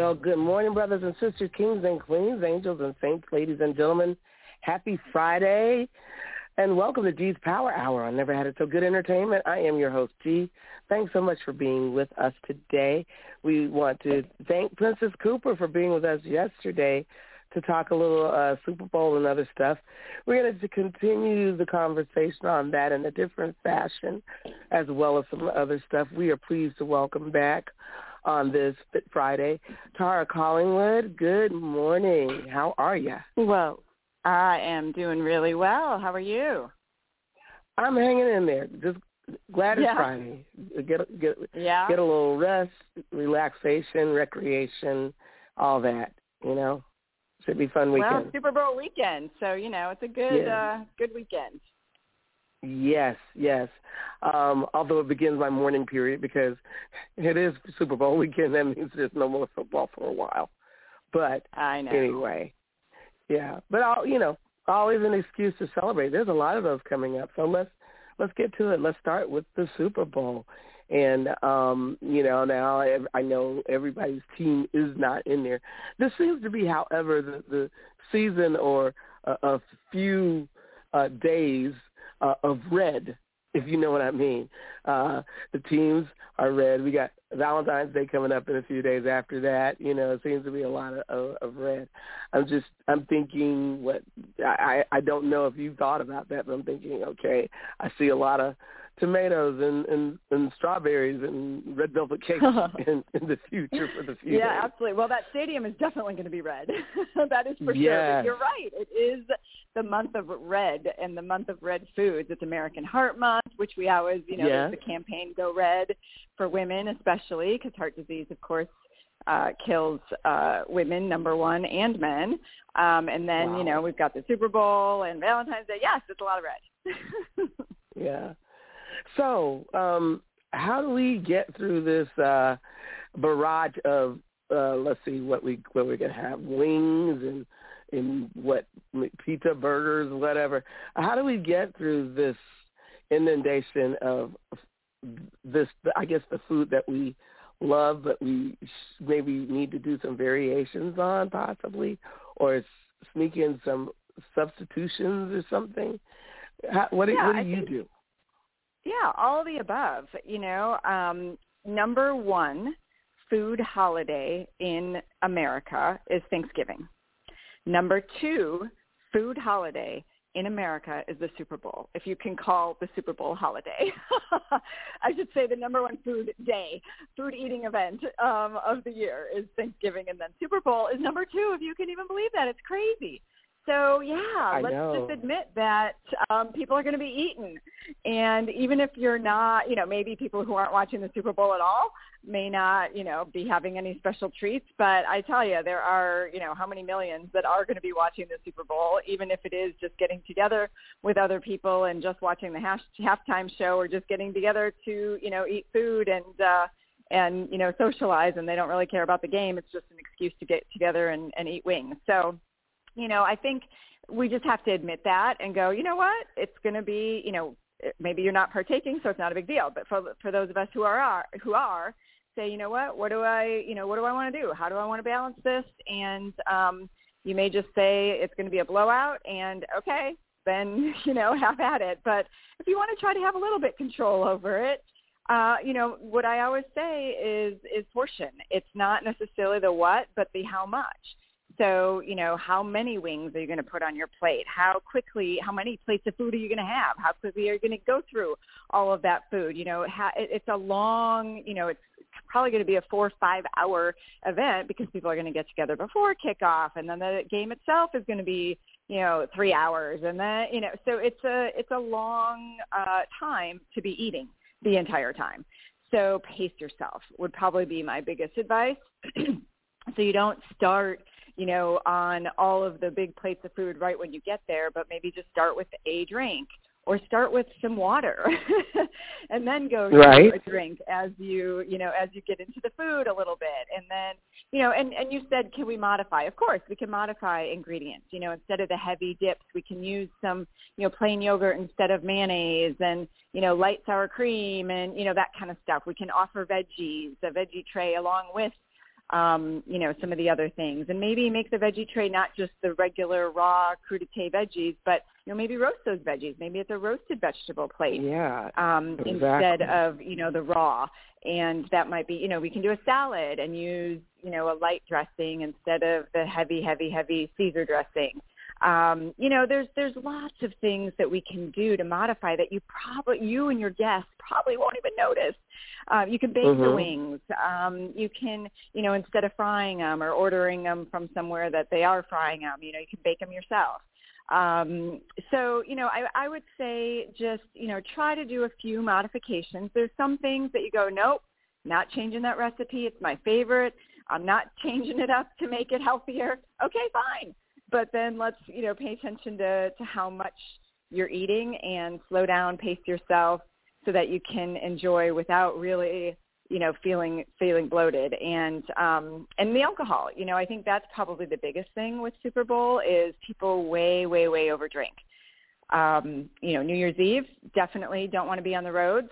Well, good morning, brothers and sisters, kings and queens, angels and saints, ladies and gentlemen. Happy Friday, and welcome to G's Power Hour I Never Had It So Good Entertainment. I am your host, G. Thanks so much for being with us today. We want to thank Princess Cooper for being with us yesterday to talk a little uh, Super Bowl and other stuff. We're going to continue the conversation on that in a different fashion, as well as some other stuff. We are pleased to welcome back on this Fit Friday Tara Collingwood. Good morning. How are you? Well, I am doing really well. How are you? I'm hanging in there. Just glad it's Yeah. Friday. Get get Yeah. get a little rest, relaxation, recreation, all that. You know, should be fun well, weekend. Super Bowl weekend, so you know it's a good Yeah. uh good weekend. Yes, yes. Um, although it begins my mourning period because it is Super Bowl weekend. That means there's no more football for a while. But I know. anyway, yeah. But I'll, you know, always an excuse to celebrate. There's a lot of those coming up. So let's let's get to it. Let's start with the Super Bowl. And um, you know, now I, I know everybody's team is not in there. This seems to be, however, the the season or a, a few uh, days uh, of red, if you know what I mean. Uh, the teams are red. We got Valentine's Day coming up in a few days after that. You know, it seems to be a lot of, of, red. I'm just, I'm thinking what, I, I don't know if you've thought about that, but I'm thinking, okay, I see a lot of tomatoes and, and, and strawberries and red velvet cake in, in the future for the future. Yeah, absolutely. Well, that stadium is definitely going to be red. that is for sure. But you're right. It is the month of red and the month of red foods. It's American Heart Month, which we always, you know, Yeah. the campaign Go Red for women, especially because heart disease, of course, uh, kills uh, women, number one, and men. Um, and then, Wow. you know, we've got the Super Bowl and Valentine's Day. Yes, it's a lot of red. Yeah. So, um, how do we get through this uh, barrage of uh, let's see what we what we're gonna have wings and and what pizza burgers whatever. How do we get through this inundation of this? I guess the food that we love, but we maybe need to do some variations on possibly, or sneak in some substitutions or something. How, what do, what do I you think- do? Yeah, all the above. You know, um, number one food holiday in America is Thanksgiving. Number two food holiday in America is the Super Bowl, if you can call the Super Bowl holiday. I should say the number one food day, food eating event um, of the year is Thanksgiving, and then Super Bowl is number two, if you can even believe that. It's crazy. So yeah, let's know. just admit that um, people are going to be eaten, and even if you're not, you know, maybe people who aren't watching the Super Bowl at all may not, you know, be having any special treats. But I tell you, there are, you know, how many millions that are going to be watching the Super Bowl, even if it is just getting together with other people and just watching the hash, halftime show, or just getting together to, you know, eat food and. uh and you know socialize and they don't really care about the game it's just an excuse to get together and, and eat wings so you know, I think we just have to admit that and go, you know what, it's going to be, you know, maybe you're not partaking, so it's not a big deal. But for for those of us who are, are who are, say, you know what, what do I, you know, what do I want to do? How do I want to balance this? And um, you may just say it's going to be a blowout, and okay, then you know, have at it. But if you want to try to have a little bit control over it, uh, you know, what I always say is is portion. It's not necessarily the what, but the how much. So, you know, how many wings are you going to put on your plate? How quickly, how many plates of food are you going to have? How quickly are you going to go through all of that food? You know, it's a long, you know, it's probably going to be a four or five hour event because people are going to get together before kickoff and then the game itself is going to be you know three hours and then you know so it's a it's a long uh time to be eating the entire time so pace yourself would probably be my biggest advice so you don't start you know on all of the big plates of food right when you get there but maybe just start with a drink or start with some water and then go right. a drink as you you know as you get into the food a little bit. And then you know and and you said can we modify? Of course we can modify ingredients. You know instead of the heavy dips we can use some you know plain yogurt instead of mayonnaise and you know light sour cream and you know that kind of stuff. We can offer veggies a veggie tray along with um, you know, some of the other things. And maybe make the veggie tray not just the regular raw crudité veggies, but you know, maybe roast those veggies. Maybe it's a roasted vegetable plate. Yeah. Um, exactly. instead of, you know, the raw. And that might be, you know, we can do a salad and use, you know, a light dressing instead of the heavy, heavy, heavy Caesar dressing. Um, you know, there's there's lots of things that we can do to modify that you probably you and your guests probably won't even notice. Uh, you can bake mm-hmm. the wings. Um, you can, you know, instead of frying them or ordering them from somewhere that they are frying them, you know, you can bake them yourself. Um, so, you know, I, I would say just, you know, try to do a few modifications. There's some things that you go, nope, not changing that recipe. It's my favorite. I'm not changing it up to make it healthier. Okay, fine. But then let's, you know, pay attention to, to how much you're eating and slow down, pace yourself so that you can enjoy without really you know feeling feeling bloated. And um and the alcohol you know i think that's probably the biggest thing with super bowl is people way way way overdrink. Um you know new year's eve definitely don't want to be on the roads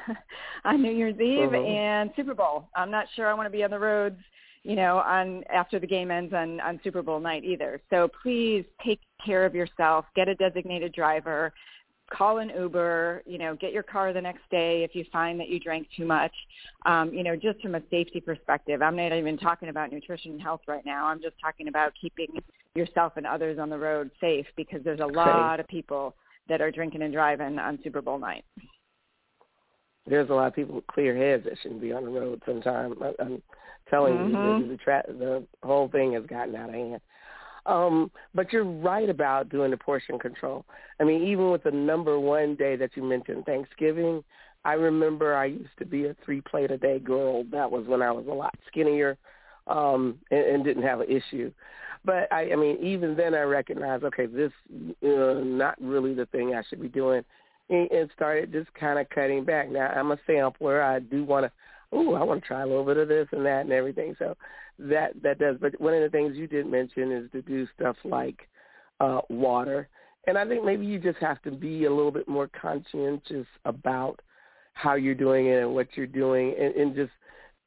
on new year's eve uh-huh. and super bowl. I'm not sure i want to be on the roads you know on after the game ends on on super bowl night either so please take care of yourself get a designated driver call an Uber, you know, get your car the next day if you find that you drank too much. Um, you know, just from a safety perspective. I'm not even talking about nutrition and health right now. I'm just talking about keeping yourself and others on the road safe because there's a lot of people that are drinking and driving on Super Bowl night. There's a lot of people with clear heads that shouldn't be on the road sometimes. I'm telling mm-hmm. you, the, the, tra- the whole thing has gotten out of hand. Um, but you're right about doing the portion control. I mean, even with the number one day that you mentioned, Thanksgiving, I remember I used to be a three plate a day girl. That was when I was a lot skinnier um, and, and didn't have an issue. But I, I mean, even then I recognized, okay, this uh, not really the thing I should be doing, and, and started just kind of cutting back. Now I'm a sampler. I do want to oh, I want to try a little bit of this and that and everything. So that that does. But one of the things you did mention is to do stuff like uh, water, and I think maybe you just have to be a little bit more conscientious about how you're doing it and what you're doing, and, and just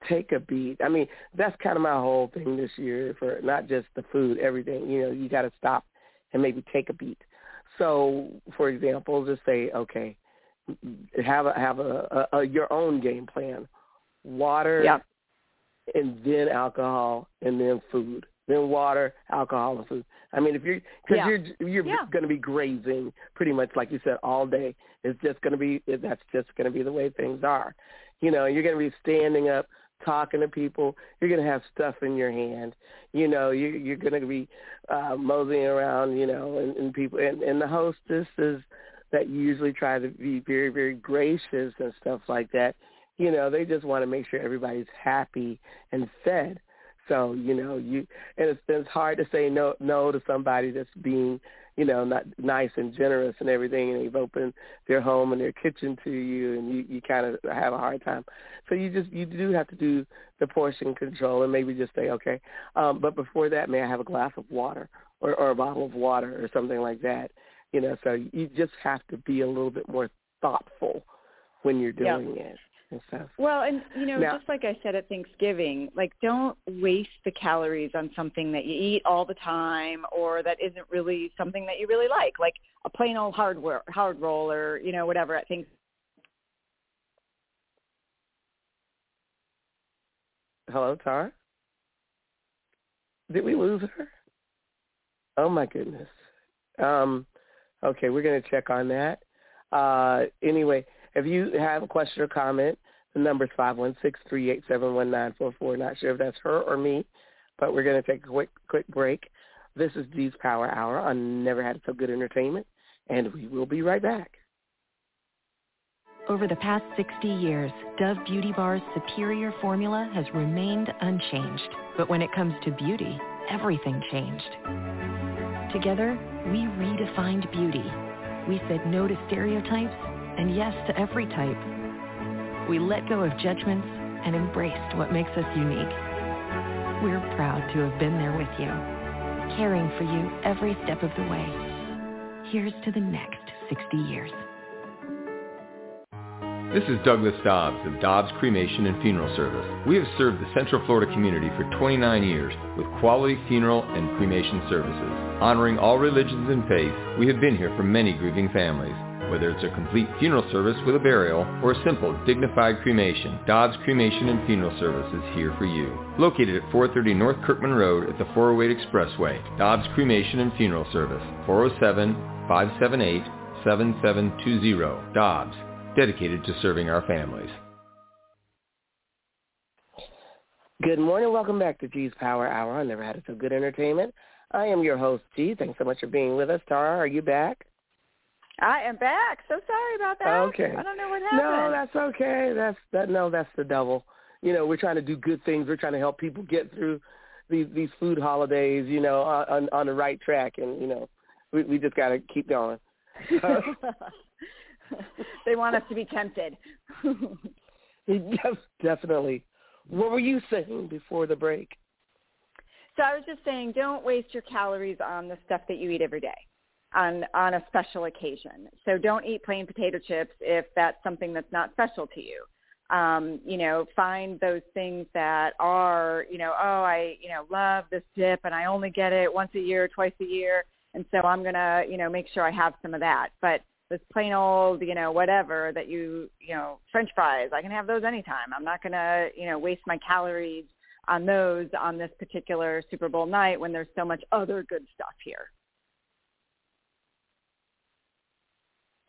take a beat. I mean, that's kind of my whole thing this year for not just the food, everything. You know, you got to stop and maybe take a beat. So, for example, just say, okay, have a have a, a, a your own game plan water, yeah. and then alcohol, and then food, then water, alcohol, and food. I mean, if you're because yeah. you're you're yeah. going to be grazing pretty much like you said all day. It's just going to be that's just going to be the way things are. You know, you're going to be standing up talking to people. You're going to have stuff in your hand. You know, you, you're going to be uh, moseying around. You know, and, and people and, and the hostesses that usually try to be very very gracious and stuff like that you know, they just want to make sure everybody's happy and fed. So, you know, you and it's it's hard to say no no to somebody that's being, you know, not nice and generous and everything and they've opened their home and their kitchen to you and you, you kind of have a hard time. So you just you do have to do the portion control and maybe just say, okay, um, but before that, may I have a glass of water or, or a bottle of water or something like that. You know, so you just have to be a little bit more thoughtful when you're doing it and stuff. Well, and you know, now, just like I said at Thanksgiving, like don't waste the calories on something that you eat all the time or that isn't really something that you really like, like a plain old hard hard roll or you know whatever at Thanksgiving hello, Tara. Did we lose her? Oh my goodness. Um, okay, we're going to check on that. Uh, anyway, if you have a question or comment, the number is five one six three eight seven one nine four four. Not sure if that's her or me, but we're going to take a quick quick break. This is G's Power Hour on Never Had So Good Entertainment, and we will be right back. Over the past 60 years, Dove Beauty Bar's superior formula has remained unchanged. But when it comes to beauty, everything changed. Together, we redefined beauty. We said no to stereotypes and yes to every type. We let go of judgments and embraced what makes us unique. We're proud to have been there with you, caring for you every step of the way. Here's to the next 60 years. This is Douglas Dobbs of Dobbs Cremation and Funeral Service. We have served the Central Florida community for 29 years with quality funeral and cremation services. Honoring all religions and faiths, we have been here for many grieving families. Whether it's a complete funeral service with a burial or a simple, dignified cremation, Dobbs Cremation and Funeral Service is here for you. Located at 430 North Kirkman Road at the 408 Expressway, Dobbs Cremation and Funeral Service, 407-578-7720. Dobbs, dedicated to serving our families. Good morning. Welcome back to G's Power Hour. I never had it so good entertainment. I am your host, G. Thanks so much for being with us. Tara, are you back? I am back. So sorry about that. Okay. I don't know what happened. No, that's okay. That's that. No, that's the devil. You know, we're trying to do good things. We're trying to help people get through these these food holidays. You know, uh, on on the right track, and you know, we we just got to keep going. they want us to be tempted. yes, definitely. What were you saying before the break? So I was just saying, don't waste your calories on the stuff that you eat every day on on a special occasion. So don't eat plain potato chips if that's something that's not special to you. Um, you know, find those things that are, you know, oh, I, you know, love this dip and I only get it once a year, twice a year, and so I'm going to, you know, make sure I have some of that. But this plain old, you know, whatever that you, you know, french fries, I can have those anytime. I'm not going to, you know, waste my calories on those on this particular Super Bowl night when there's so much other good stuff here.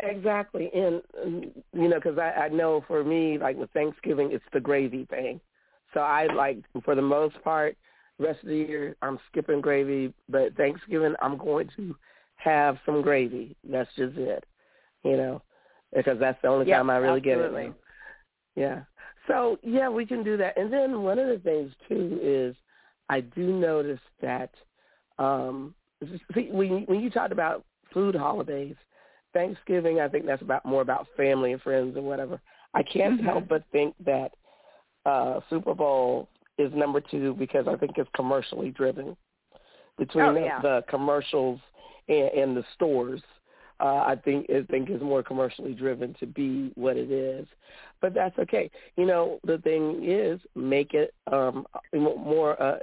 Exactly, and, and you know, because I, I know for me, like with Thanksgiving, it's the gravy thing. So I like, for the most part, rest of the year I'm skipping gravy, but Thanksgiving I'm going to have some gravy. That's just it, you know, because that's the only Yep, time I really absolutely. get it. Yeah. So yeah, we can do that. And then one of the things too is I do notice that um see, when when you talked about food holidays, Thanksgiving, I think that's about more about family and friends and whatever. I can't Mm-hmm. help but think that uh Super Bowl is number two because I think it's commercially driven. Between Oh, the, the commercials and, and the stores, uh, I think I think is more commercially driven to be what it is. But that's okay. You know, the thing is, make it um more. Uh,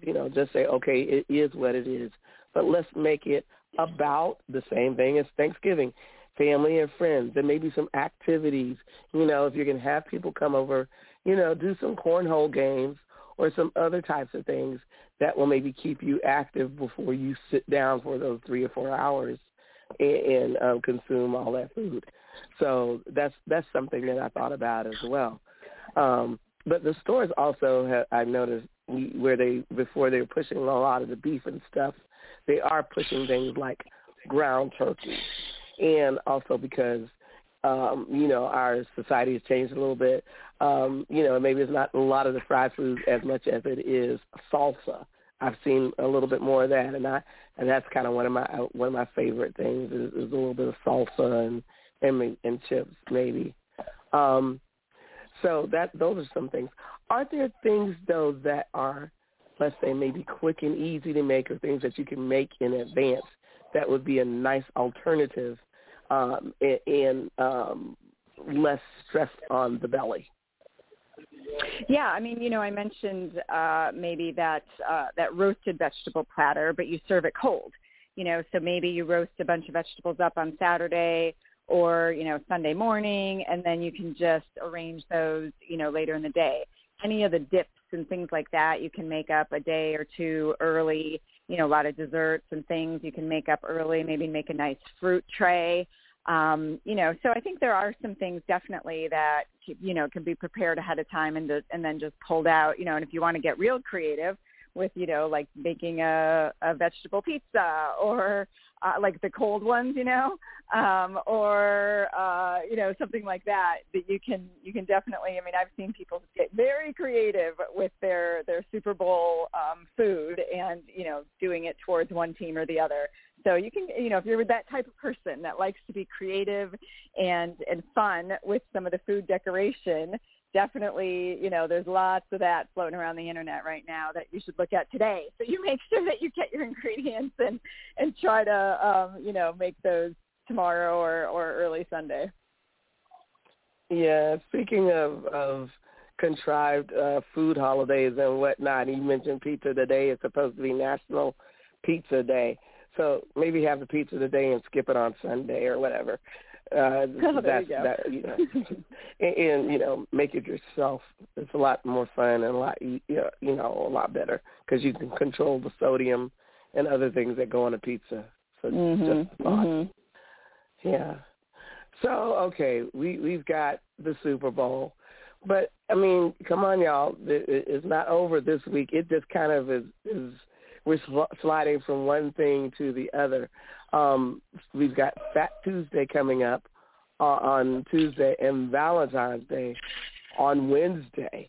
you know, just say okay, it is what it is. But let's make it about the same thing as Thanksgiving, family and friends. There may be some activities. You know, if you can have people come over, you know, do some cornhole games or some other types of things that will maybe keep you active before you sit down for those three or four hours and, and um, consume all that food. So that's that's something that I thought about as well. Um, but the stores also have, I noticed where they before they were pushing a lot of the beef and stuff, they are pushing things like ground turkey, and also because um, you know our society has changed a little bit. Um, you know, maybe it's not a lot of the fried foods as much as it is salsa. I've seen a little bit more of that, and I and that's kind of one of my one of my favorite things is, is a little bit of salsa and and, and chips maybe. Um, so that those are some things. Are there things though that are, let's say, maybe quick and easy to make, or things that you can make in advance that would be a nice alternative um, and, um, less stress on the belly? Yeah, I mean, you know, I mentioned uh, maybe that uh, that roasted vegetable platter, but you serve it cold. You know, so maybe you roast a bunch of vegetables up on Saturday or you know Sunday morning, and then you can just arrange those, you know, later in the day. Any of the dips and things like that you can make up a day or two early. You know, a lot of desserts and things you can make up early. Maybe make a nice fruit tray. Um, you know, so I think there are some things definitely that you know can be prepared ahead of time and to, and then just pulled out. You know, and if you want to get real creative with you know like making a, a vegetable pizza or uh, like the cold ones, you know, um, or uh, you know something like that. That you can you can definitely. I mean, I've seen people get very creative with their their Super Bowl um, food and you know doing it towards one team or the other. So you can you know if you're that type of person that likes to be creative and and fun with some of the food decoration, definitely, you know, there's lots of that floating around the internet right now that you should look at today. So you make sure that you get your ingredients and and try to, um, you know, make those tomorrow or or early Sunday. Yeah. Speaking of of contrived uh, food holidays and whatnot, you mentioned pizza today. It's supposed to be National Pizza Day. So maybe have the pizza today and skip it on Sunday or whatever. Uh, oh, that's you that you know, and, and you know, make it yourself. It's a lot more fun and a lot you know a lot better because you can control the sodium and other things that go on a pizza. So mm-hmm. just a thought. Mm-hmm. Yeah. So okay, we we've got the Super Bowl, but I mean, come on, y'all, it, it's not over this week. It just kind of is is we're sl- sliding from one thing to the other. Um, we've got Fat Tuesday coming up uh, on Tuesday and Valentine's Day on Wednesday.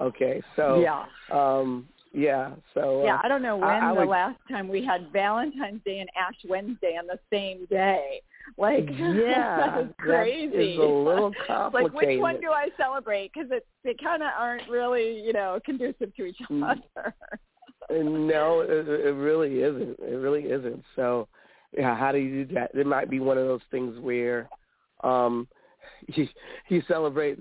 Okay, so yeah, um, yeah. So yeah, uh, I don't know when I, I the would, last time we had Valentine's Day and Ash Wednesday on the same day. Like yeah, that is crazy. That is a little complicated. like which one do I celebrate? Because it they kind of aren't really you know conducive to each Mm. other. no, it, it really isn't. It really isn't. So, how do you do that? It might be one of those things where um you you celebrate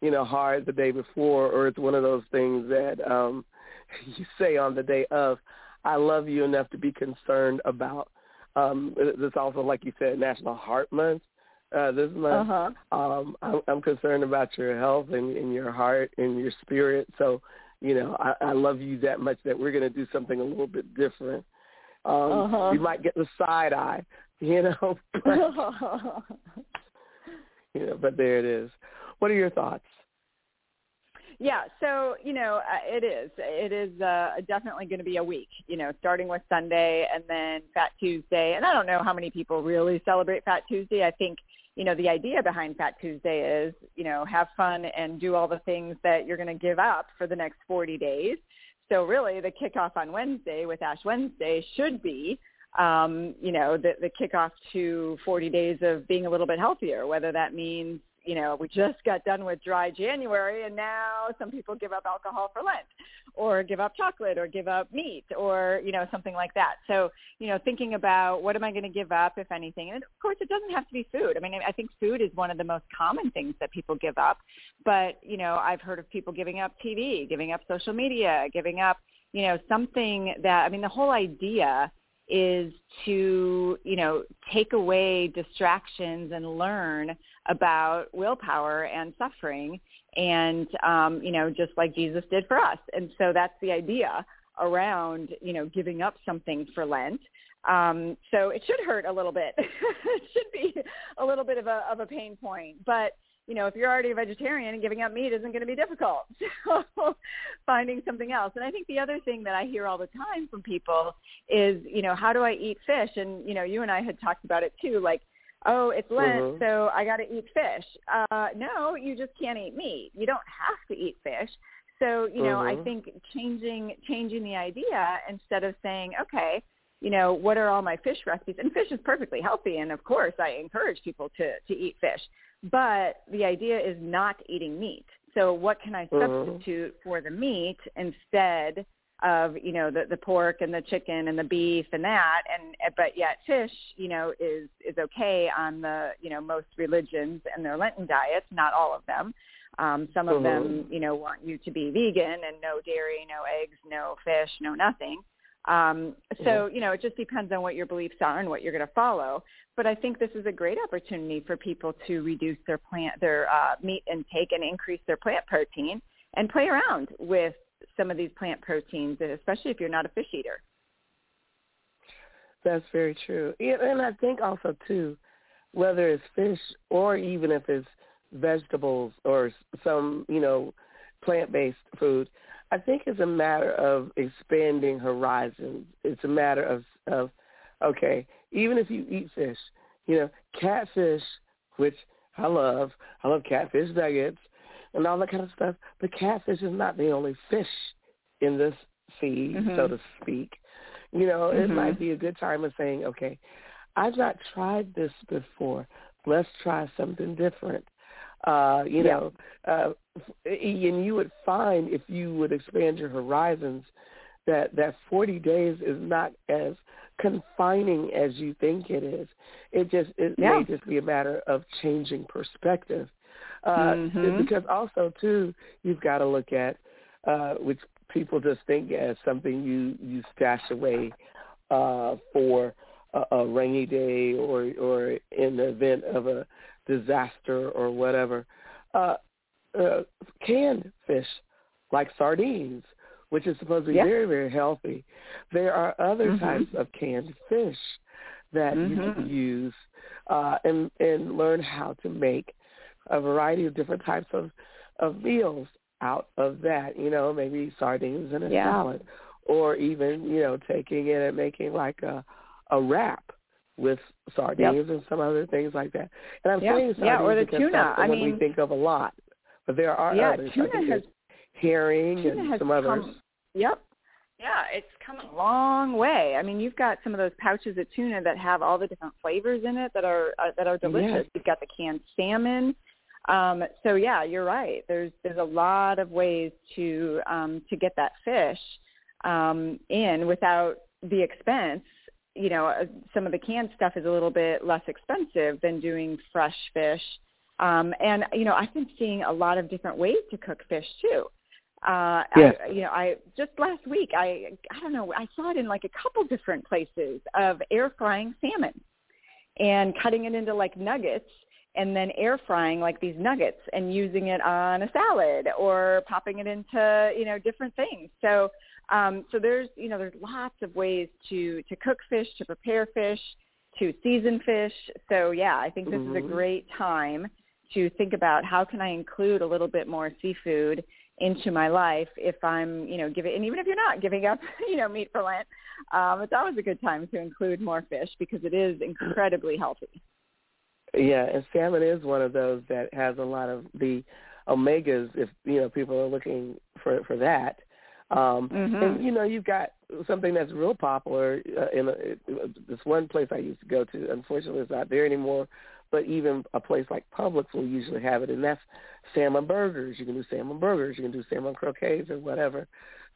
you know hard the day before, or it's one of those things that um you say on the day of. I love you enough to be concerned about. Um, it's also, like you said, National Heart Month uh, this month. Uh-huh. Um, I'm, I'm concerned about your health and, and your heart and your spirit. So you know, I, I love you that much that we're going to do something a little bit different. Um, uh-huh. You might get the side eye, you know, but, you know, but there it is. What are your thoughts? Yeah, so you know, uh, it is. It is uh, definitely going to be a week. You know, starting with Sunday and then Fat Tuesday. And I don't know how many people really celebrate Fat Tuesday. I think you know the idea behind Fat Tuesday is you know have fun and do all the things that you're going to give up for the next 40 days. So really, the kickoff on Wednesday with Ash Wednesday should be um, you know, the, the kickoff to 40 days of being a little bit healthier, whether that means you know, we just got done with dry January and now some people give up alcohol for Lent or give up chocolate or give up meat or, you know, something like that. So, you know, thinking about what am I going to give up, if anything. And of course, it doesn't have to be food. I mean, I think food is one of the most common things that people give up. But, you know, I've heard of people giving up TV, giving up social media, giving up, you know, something that, I mean, the whole idea is to, you know, take away distractions and learn about willpower and suffering and, um, you know, just like Jesus did for us. And so that's the idea around, you know, giving up something for Lent. Um, so it should hurt a little bit. it should be a little bit of a, of a pain point. But, you know, if you're already a vegetarian and giving up meat isn't going to be difficult. So finding something else. And I think the other thing that I hear all the time from people is, you know, how do I eat fish? And, you know, you and I had talked about it too, like, oh, it's Lent, Mhm. so I got to eat fish. Uh, no, you just can't eat meat. You don't have to eat fish. So, you know, I Mhm. think changing changing the idea instead of saying, okay, you know, what are all my fish recipes? And fish is perfectly healthy, and of course, I encourage people to to eat fish. But the idea is not eating meat. So, what can I Mhm. substitute for the meat instead of you know the the pork and the chicken and the beef and that? And but yet fish, you know, is is okay on the you know most religions and their Lenten diets. Not all of them. Um, some of them, you know, want you to be vegan and no dairy, no eggs, no fish, no nothing. Um, so, you know, it just depends on what your beliefs are and what you're going to follow. But I think this is a great opportunity for people to reduce their plant, their uh, meat intake and increase their plant protein and play around with some of these plant proteins, especially if you're not a fish eater. That's very true. And I think also too, whether it's fish or even if it's vegetables or some, you know, plant-based food, I think it's a matter of expanding horizons. It's a matter of of okay, even if you eat fish, you know, catfish, which I love. I love catfish nuggets and all that kind of stuff. But catfish is not the only fish in this sea, mm-hmm. so to speak. You know, mm-hmm. it might be a good time of saying, okay, I've not tried this before. Let's try something different. Uh, you yeah. know, uh, and you would find if you would expand your horizons that that 40 days is not as confining as you think it is. It just it yeah. may just be a matter of changing perspective. Uh, mm-hmm. Because also too, you've got to look at uh, which people just think as something you you stash away uh, for a, a rainy day or or in the event of a disaster or whatever. Uh, uh, canned fish like sardines which is supposed to be yeah. very, very healthy. There are other mm-hmm. types of canned fish that mm-hmm. you can use uh, and and learn how to make a variety of different types of of meals out of that. You know, maybe sardines in a yeah. salad, or even you know taking it and making like a a wrap with sardines yep. and some other things like that. And I'm yeah. saying sardines yeah, or the because tuna. that's the I one mean, we think of a lot, but there are yeah, others. tuna like has herring tuna and has some come, others. Yep. Yeah, it's come a long way. I mean, you've got some of those pouches of tuna that have all the different flavors in it that are uh, that are delicious. Yes. You've got the canned salmon. Um, so yeah, you're right. There's there's a lot of ways to um, to get that fish um, in without the expense. You know, uh, some of the canned stuff is a little bit less expensive than doing fresh fish. Um, and you know, I've been seeing a lot of different ways to cook fish too. Uh, Yes. I, you know, I just last week, I I don't know, I saw it in like a couple different places of air frying salmon and cutting it into like nuggets and then air frying like these nuggets and using it on a salad or popping it into you know different things. So um, so there's you know there's lots of ways to to cook fish, to prepare fish, to season fish. So yeah, I think this is a Mhm. great time to think about how can I include a little bit more seafood into my life if I'm, you know, giving, and even if you're not giving up, you know, meat for Lent, um, it's always a good time to include more fish because it is incredibly healthy. Yeah, and salmon is one of those that has a lot of the omegas. If you know people are looking for for that, um, Mhm. and you know you've got something that's real popular uh, in a, this one place I used to go to. Unfortunately, it's not there anymore. But even a place like Publix will usually have it, and that's salmon burgers. You can do salmon burgers. You can do salmon croquettes or whatever.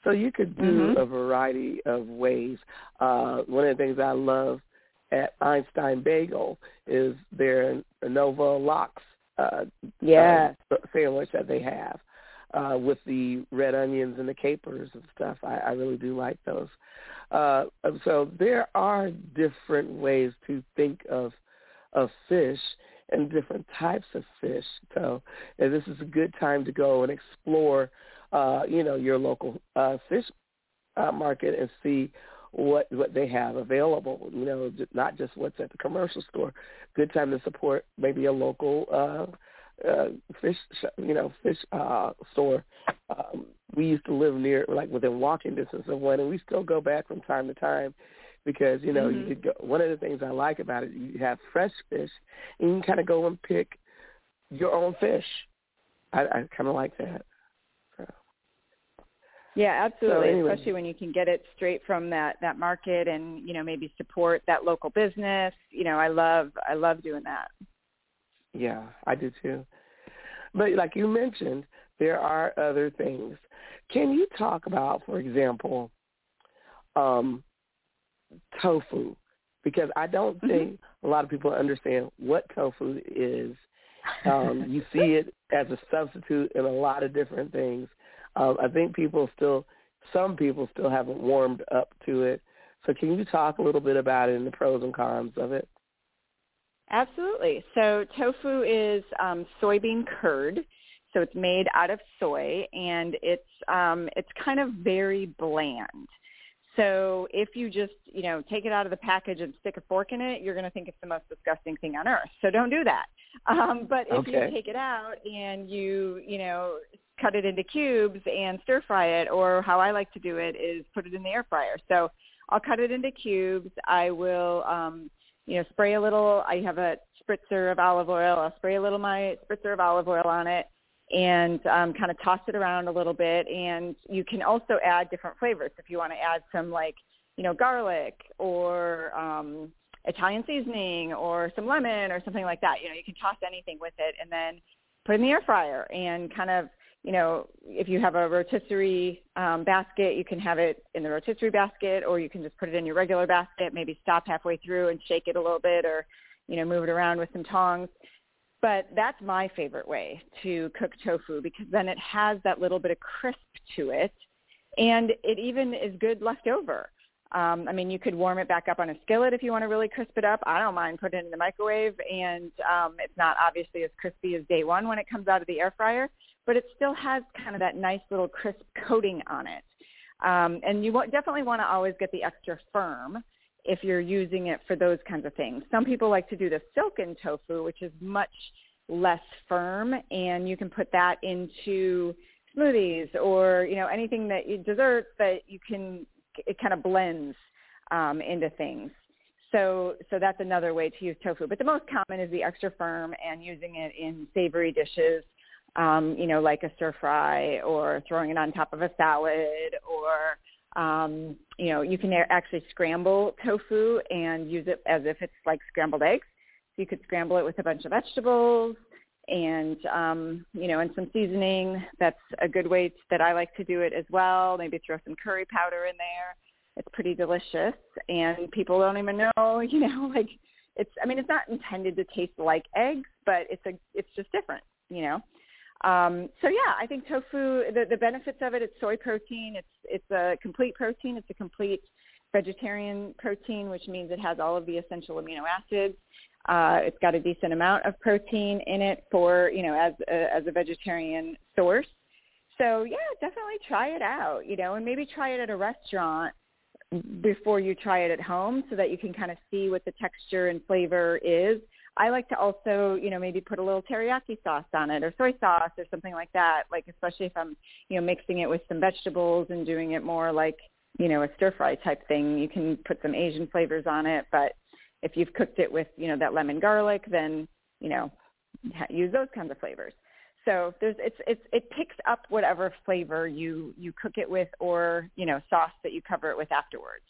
So you could do Mhm. a variety of ways. Uh, one of the things I love at Einstein Bagel is their Nova Lox uh, Yeah. uh, sandwich that they have uh, with the red onions and the capers and stuff. I, I really do like those. Uh, so there are different ways to think of of fish and different types of fish. So uh, this is a good time to go and explore, uh, you know, your local uh, fish uh, market and see what what they have available. You know, not just what's at the commercial store. Good time to support maybe a local uh, uh, fish, you know, fish uh, store. Um, we used to live near, like within walking distance of one, and we still go back from time to time because you know Mhm. you could go. One of the things I like about it, you have fresh fish, and you can kind of go and pick your own fish. I, I kind of like that. So, Yeah, absolutely. anyway. Especially when you can get it straight from that that market, and you know maybe support that local business. You know, I love I love doing that. yeah, I do too. But like you mentioned, there are other things. Can you talk about, for example, um, tofu? Because I don't Mhm. think a lot of people understand what tofu is. Um, you see it as a substitute in a lot of different things. Um, I think people still, some people still haven't warmed up to it. So can you talk a little bit about it and the pros and cons of it? Absolutely. So tofu is um, soybean curd. So it's made out of soy, and it's um, it's kind of very bland. So if you just, you know, take it out of the package and stick a fork in it, you're going to think it's the most disgusting thing on earth. So don't do that. Um, but if Okay. you take it out and you, you know, cut it into cubes and stir fry it, or how I like to do it is put it in the air fryer. So I'll cut it into cubes. I will, um, you know, spray a little. I have a spritzer of olive oil. I'll spray a little my spritzer of olive oil on it and um, kind of toss it around a little bit. And you can also add different flavors if you want to add some like, you know, garlic or um, Italian seasoning or some lemon or something like that. You know, you can toss anything with it and then put in the air fryer and kind of, you know, if you have a rotisserie um, basket, you can have it in the rotisserie basket or you can just put it in your regular basket, maybe stop halfway through and shake it a little bit or, you know, move it around with some tongs. But that's my favorite way to cook tofu because then it has that little bit of crisp to it and it even is good left over. Um, I mean, you could warm it back up on a skillet if you want to really crisp it up. I don't mind putting it in the microwave, and um, it's not obviously as crispy as day one when it comes out of the air fryer, but it still has kind of that nice little crisp coating on it. Um, and you wa- definitely want to always get the extra firm if you're using it for those kinds of things. Some people like to do the silken tofu, which is much less firm, and you can put that into smoothies or you know anything that you desserts that you can it kind of blends um, into things. So so that's another way to use tofu. But the most common is the extra firm and using it in savory dishes, um, you know, like a stir fry or throwing it on top of a salad or um, you know, you can actually scramble tofu and use it as if it's like scrambled eggs. So you could scramble it with a bunch of vegetables and um, you know, and some seasoning. That's a good way t- that I like to do it as well. Maybe throw some curry powder in there. It's pretty delicious, and people don't even know. You know, like it's. I mean, it's not intended to taste like eggs, but it's a. It's just different. You know. Um, so yeah, I think tofu. The, the benefits of it. It's soy protein. It's it's a complete protein. It's a complete vegetarian protein, which means it has all of the essential amino acids. Uh, it's got a decent amount of protein in it for you know as a, as a vegetarian source. So yeah, definitely try it out. You know, and maybe try it at a restaurant before you try it at home, so that you can kind of see what the texture and flavor is. I like to also, you know, maybe put a little teriyaki sauce on it or soy sauce or something like that. Like especially if I'm, you know, mixing it with some vegetables and doing it more like, you know, a stir fry type thing. You can put some Asian flavors on it, but if you've cooked it with, you know, that lemon garlic, then, you know, use those kinds of flavors. So there's it's it's it picks up whatever flavor you you cook it with or, you know, sauce that you cover it with afterwards.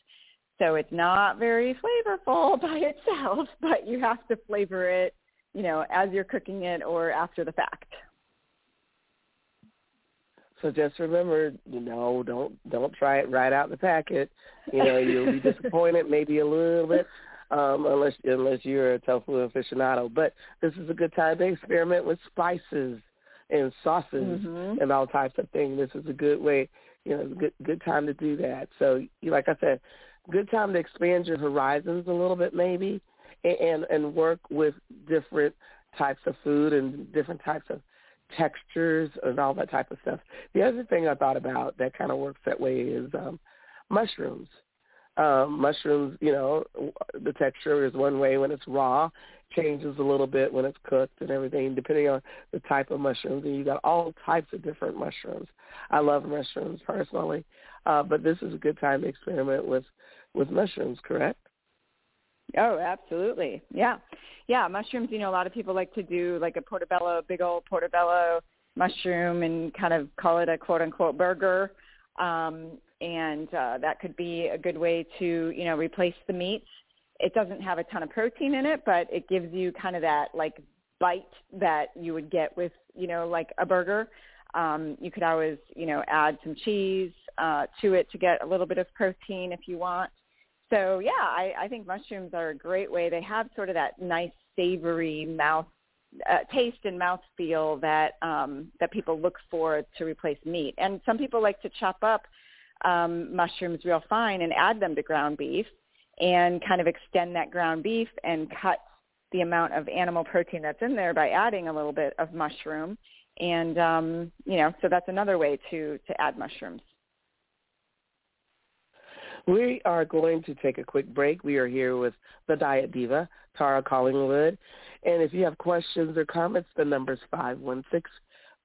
So it's not very flavorful by itself, but you have to flavor it, you know, as you're cooking it or after the fact. So just remember, you know, don't don't try it right out the packet. You know, you'll be disappointed maybe a little bit, um, unless unless you're a tofu aficionado. But this is a good time to experiment with spices and sauces Mhm. and all types of things. This is a good way, you know, good good time to do that. So, you- like I said, good time to expand your horizons a little bit, maybe, and and, work with different types of food and different types of textures and all that type of stuff. The other thing I thought about that kind of works that way is um, mushrooms. Um, mushrooms, you know, the texture is one way when it's raw, changes a little bit when it's cooked and everything, depending on the type of mushrooms. And you got all types of different mushrooms. I love mushrooms personally, uh, but this is a good time to experiment with with mushrooms. Correct? Oh, absolutely. Yeah. Yeah, mushrooms, you know, a lot of people like to do like a portobello, big old portobello mushroom and kind of call it a quote unquote burger. Um, and uh, that could be a good way to, you know, replace the meat. It doesn't have a ton of protein in it, but it gives you kind of that like bite that you would get with, you know, like a burger. Um, you could always, you know, add some cheese uh, to it to get a little bit of protein if you want. So yeah, I, I think mushrooms are a great way. They have sort of that nice savory mouth uh, taste and mouth feel that um, that people look for to replace meat. And some people like to chop up um, mushrooms real fine and add them to ground beef and kind of extend that ground beef and cut the amount of animal protein that's in there by adding a little bit of mushroom And um, you know, so that's another way to to add mushrooms. We are going to take a quick break. We are here with the Diet Diva, Tara Collingwood. And if you have questions or comments, the number is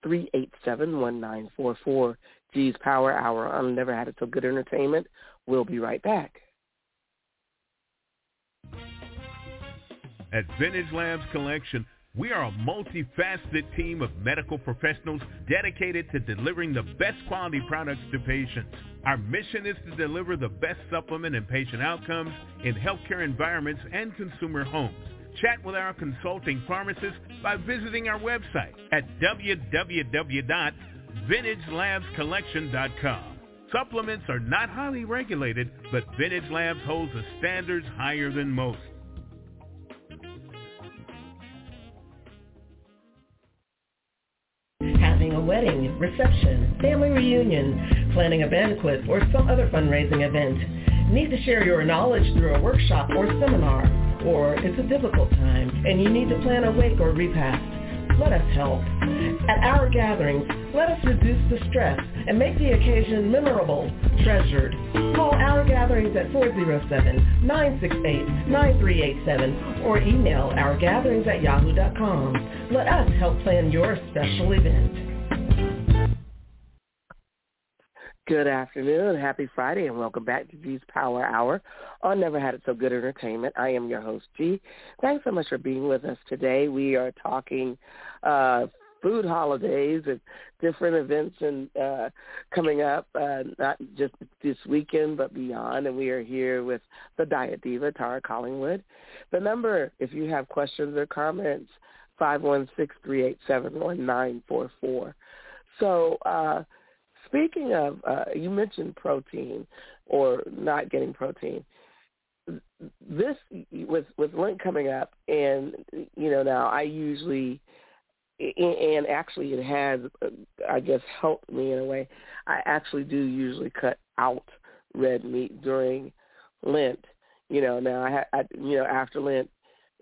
516-387-1944. G's Power Hour on Never Had It So Good Entertainment. We'll be right back. At Vintage Labs Collection, we are a multifaceted team of medical professionals dedicated to delivering the best quality products to patients. Our mission is to deliver the best supplement and patient outcomes in healthcare environments and consumer homes. Chat with our consulting pharmacists by visiting our website at www.vintagelabscollection.com. Supplements are not highly regulated, but Vintage Labs holds the standards higher than most. Wedding, reception, family reunion, planning a banquet, or some other fundraising event. Need to share your knowledge through a workshop or seminar, or it's a difficult time and you need to plan a wake or repast. Let us help. At our gatherings, let us reduce the stress and make the occasion memorable, treasured. Call our gatherings at 407-968-9387 or email ourgatherings at yahoo.com. Let us help plan your special event. Good afternoon. Happy Friday and welcome back to G's Power Hour on Never Had It So Good Entertainment. I am your host, G. Thanks so much for being with us today. We are talking uh, food holidays and different events and uh, coming up, uh, not just this weekend but beyond. And we are here with the Diet Diva, Tara Collingwood. The number, if you have questions or comments, five one six three eight seven one nine four four. So, uh, Speaking of, uh, you mentioned protein or not getting protein. This with with Lent coming up, and you know now I usually, and actually it has, uh, I guess, helped me in a way. I actually do usually cut out red meat during Lent. You know now I, I you know after Lent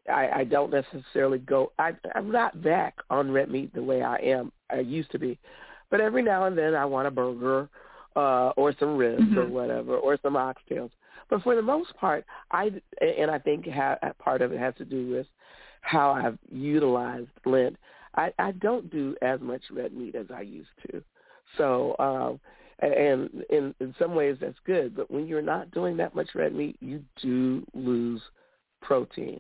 I, I don't necessarily go. I, I'm not back on red meat the way I am. I used to be, but every now and then I want a burger uh, or some ribs mm-hmm. or whatever or some oxtails. But for the most part, I and I think ha, part of it has to do with how I've utilized Lent. I, I don't do as much red meat as I used to. So, um, and in in some ways that's good. But when you're not doing that much red meat, you do lose protein.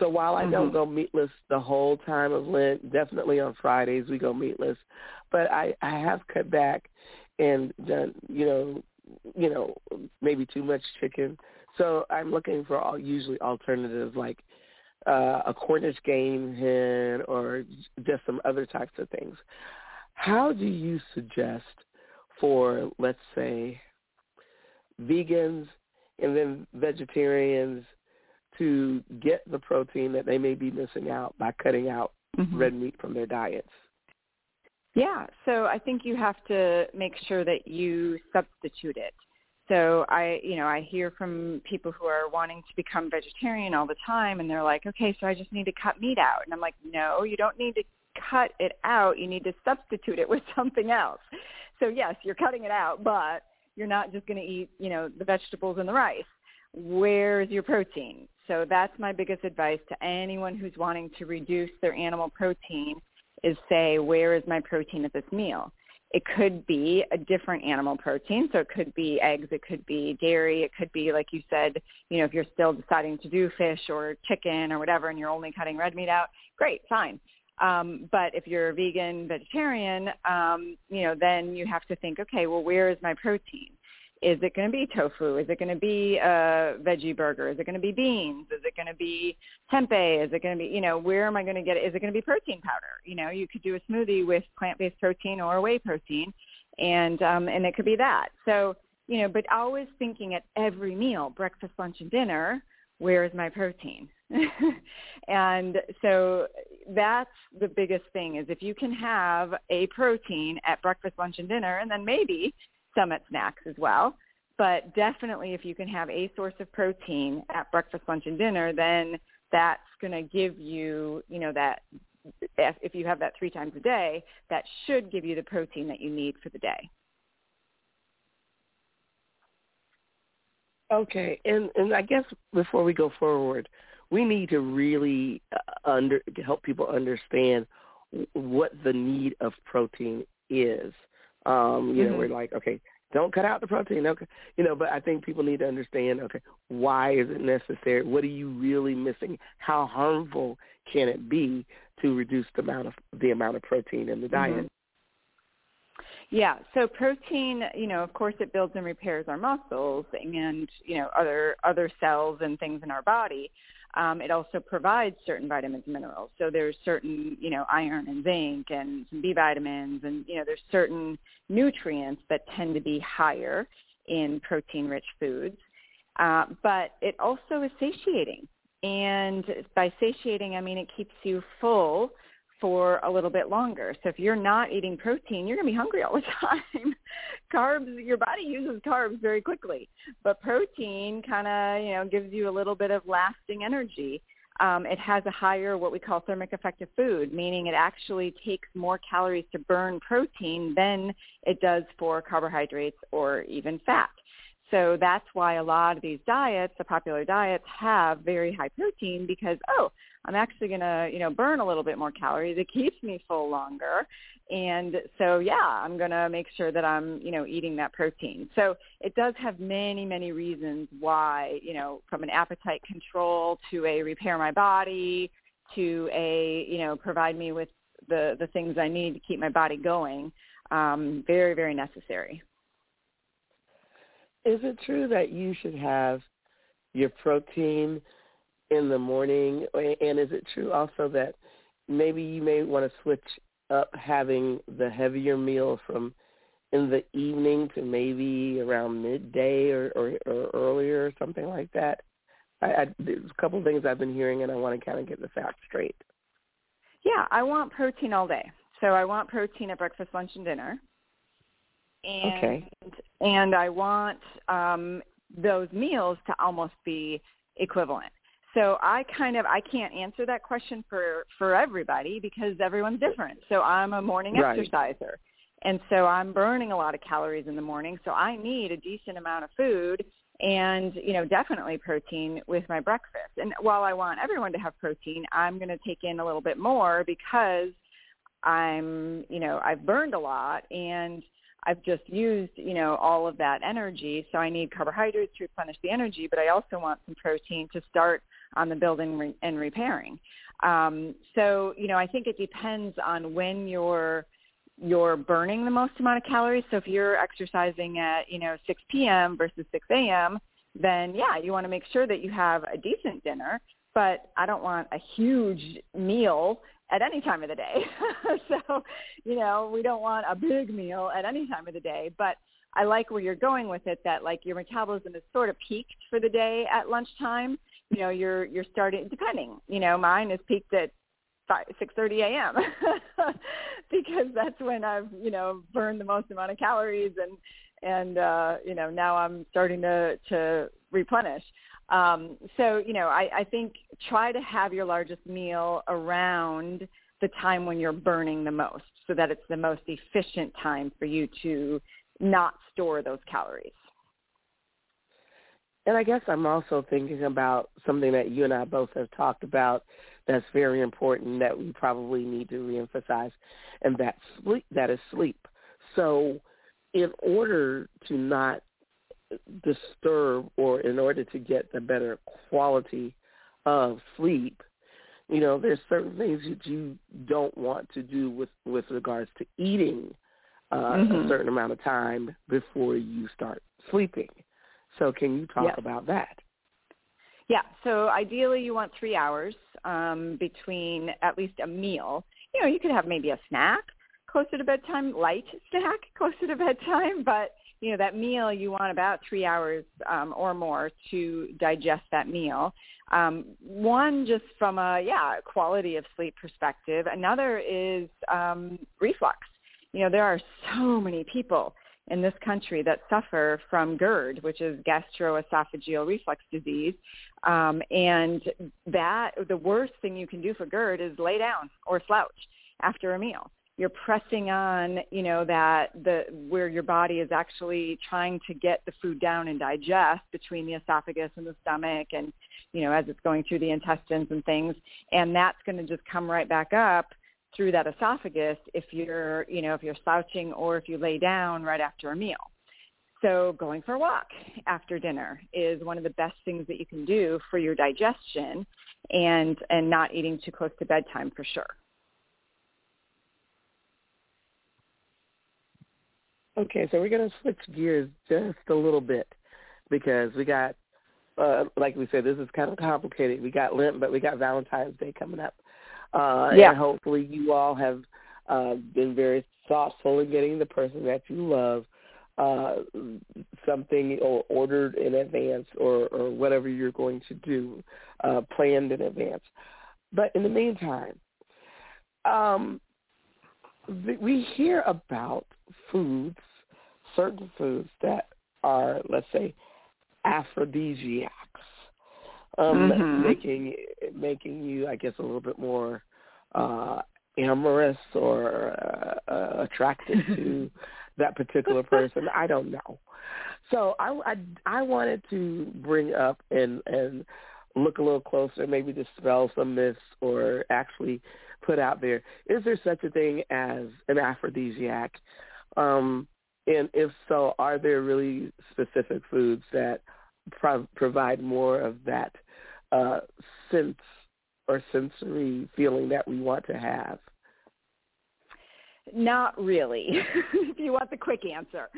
So while I mm-hmm. don't go meatless the whole time of Lent, definitely on Fridays we go meatless but I I have cut back and done you know you know maybe too much chicken. So I'm looking for all usually alternatives like uh, a Cornish game hen or just some other types of things. How do you suggest for let's say vegans and then vegetarians to get the protein that they may be missing out by cutting out mm-hmm. red meat from their diets? Yeah, so I think you have to make sure that you substitute it. So I, you know, I hear from people who are wanting to become vegetarian all the time and they're like, okay, so I just need to cut meat out. And I'm like, no, you don't need to cut it out. You need to substitute it with something else. So yes, you're cutting it out, but you're not just going to eat, you know, the vegetables and the rice. Where's your protein? So that's my biggest advice to anyone who's wanting to reduce their animal protein is say, where is my protein at this meal? It could be a different animal protein. So it could be eggs, it could be dairy, it could be, like you said, you know, if you're still deciding to do fish or chicken or whatever and you're only cutting red meat out, great, fine. Um, but if you're a vegan, vegetarian, um, you know, then you have to think, okay, well, where is my protein? Is it going to be tofu? Is it going to be a veggie burger? Is it going to be beans? Is it going to be tempeh? Is it going to be, you know, where am I going to get it? Is it going to be protein powder? You know, you could do a smoothie with plant-based protein or whey protein, and um, and it could be that. So, you know, but always thinking at every meal, breakfast, lunch, and dinner, where is my protein? and so that's the biggest thing is if you can have a protein at breakfast, lunch, and dinner, and then maybe some snacks as well. But definitely if you can have a source of protein at breakfast, lunch, and dinner, then that's going to give you, you know, that if, if you have that three times a day, that should give you the protein that you need for the day. Okay, and and I guess before we go forward, we need to really uh, under help people understand what the need of protein is. Um, you mm-hmm. know, we're like, okay, don't cut out the protein, okay, you know, but I think people need to understand, okay, why is it necessary? What are you really missing? How harmful can it be to reduce the amount of the amount of protein in the diet? Mm-hmm. Yeah, so protein, you know, of course it builds and repairs our muscles and, you know, other other cells and things in our body. Um, it also provides certain vitamins and minerals. So there's certain, you know, iron and zinc and some B vitamins and, you know, there's certain nutrients that tend to be higher in protein-rich foods. Uh, but it also is satiating. And by satiating, I mean it keeps you full for a little bit longer. So if you're not eating protein, you're going to be hungry all the time. carbs, your body uses carbs very quickly, but protein kind of, you know, gives you a little bit of lasting energy. Um, it has a higher what we call thermic effect of food, meaning it actually takes more calories to burn protein than it does for carbohydrates or even fat. So that's why a lot of these diets, the popular diets, have very high protein because, oh, I'm actually going to, you know, burn a little bit more calories. It keeps me full longer. And so, yeah, I'm going to make sure that I'm, you know, eating that protein. So it does have many, many reasons why, you know, from an appetite control to a repair my body to a, you know, provide me with the, the things I need to keep my body going. Um, very, very necessary. Is it true that you should have your protein in the morning? And is it true also that maybe you may want to switch up having the heavier meal from in the evening to maybe around midday or, or, or earlier or something like that? I, I, there's a couple of things I've been hearing, and I want to kind of get the facts straight. Yeah, I want protein all day. So I want protein at breakfast, lunch, and dinner. And, okay. And I want um, those meals to almost be equivalent. So I kind of I can't answer that question for for everybody because everyone's different. So I'm a morning right. exerciser. And so I'm burning a lot of calories in the morning, so I need a decent amount of food and, you know, definitely protein with my breakfast. And while I want everyone to have protein, I'm going to take in a little bit more because I'm, you know, I've burned a lot and I've just used, you know, all of that energy. So I need carbohydrates to replenish the energy, but I also want some protein to start on the building and repairing. Um, so, you know, I think it depends on when you're you're burning the most amount of calories. So if you're exercising at, you know, 6 p.m. versus 6 a.m., then yeah, you want to make sure that you have a decent dinner, but I don't want a huge meal at any time of the day. so, you know, we don't want a big meal at any time of the day, but I like where you're going with it that like your metabolism is sort of peaked for the day at lunchtime. You know, you're you're starting depending. You know, mine is peaked at six thirty a.m. because that's when I've you know burned the most amount of calories and and uh, you know now I'm starting to to replenish. Um, so, you know, I, I think try to have your largest meal around the time when you're burning the most so that it's the most efficient time for you to not store those calories. And I guess I'm also thinking about something that you and I both have talked about that's very important that we probably need to reemphasize, and that's sleep. That is sleep. So, in order to not disturb or in order to get the better quality of sleep, you know, there's certain things that you don't want to do with with regards to eating uh, mm-hmm. a certain amount of time before you start sleeping. So, can you talk about that? Yeah. So, ideally, you want three hours um, between at least a meal. You know, you could have maybe a snack closer to bedtime, light snack closer to bedtime, but you know that meal you want about three hours um, or more to digest that meal um, one just from a yeah quality of sleep perspective another is um, reflux you know there are so many people in this country that suffer from GERD, which is gastroesophageal reflux disease. Um, and that the worst thing you can do for GERD is lay down or slouch after a meal. You're pressing on, you know, that the where your body is actually trying to get the food down and digest between the esophagus and the stomach and, you know, as it's going through the intestines and things. And that's going to just come right back up through that esophagus if you're, you know, if you're slouching or if you lay down right after a meal. So going for a walk after dinner is one of the best things that you can do for your digestion and and not eating too close to bedtime for sure. Okay, so we're going to switch gears just a little bit because we got, uh, like we said, this is kind of complicated. We got Lent, but we got Valentine's Day coming up. Uh, yeah. And hopefully you all have uh, been very thoughtful in getting the person that you love uh, something or ordered in advance or, or whatever you're going to do, uh, planned in advance. But in the meantime, um, we hear about foods, certain foods that are, let's say, aphrodisiacs, um, Mhm. making making you, I guess, a little bit more uh, amorous or uh, uh, attracted to that particular person. I don't know. So I, I, I wanted to bring up and and look a little closer, maybe dispel some myths or actually put out there, is there such a thing as an aphrodisiac? Um, and if so, are there really specific foods that pro- provide more of that uh, sense or sensory feeling that we want to have? Not really. if you want the quick answer,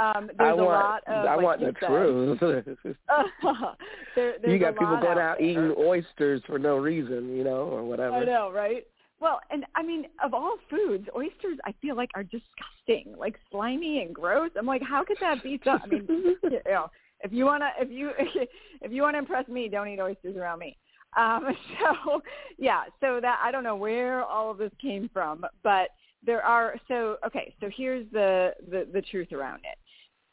um, there's I a want, lot of I like want the said, truth. there, there's you got people going out out eating oysters for no reason, you know, or whatever. I know, right? Well, and I mean, of all foods, oysters I feel like are disgusting, like slimy and gross. I'm like, how could that be? So, I mean, you know, if you wanna, if you, if you wanna impress me, don't eat oysters around me. Um, so, yeah, so that I don't know where all of this came from, but there are. So, okay, so here's the the, the truth around it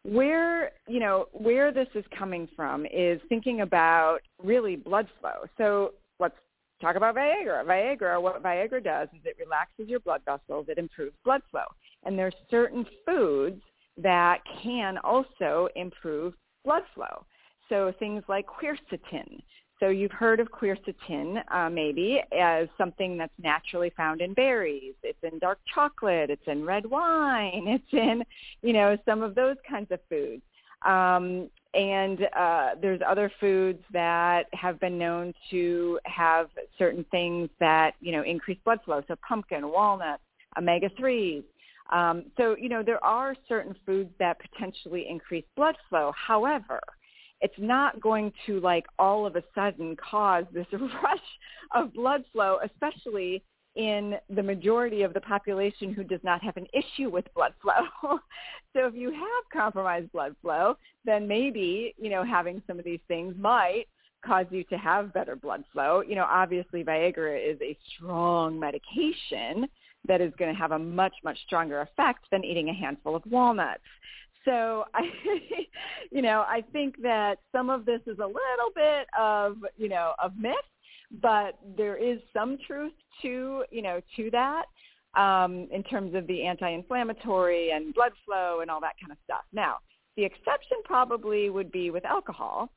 where you know where this is coming from is thinking about really blood flow. So let's talk about Viagra. Viagra, what Viagra does is it relaxes your blood vessels, it improves blood flow, and there's certain foods that can also improve blood flow. So things like quercetin. So you've heard of quercetin uh, maybe as something that's naturally found in berries. It's in dark chocolate. It's in red wine. It's in, you know, some of those kinds of foods. Um, and uh, there's other foods that have been known to have certain things that, you know, increase blood flow. So pumpkin, walnuts, omega-3s. Um, so, you know, there are certain foods that potentially increase blood flow. However, it's not going to like all of a sudden cause this rush of blood flow, especially in the majority of the population who does not have an issue with blood flow. so if you have compromised blood flow, then maybe, you know, having some of these things might cause you to have better blood flow. You know, obviously Viagra is a strong medication that is going to have a much, much stronger effect than eating a handful of walnuts. So I, you know, I think that some of this is a little bit of, you know, of myth, but there is some truth to, you know, to that um, in terms of the anti-inflammatory and blood flow and all that kind of stuff. Now, the exception probably would be with alcohol.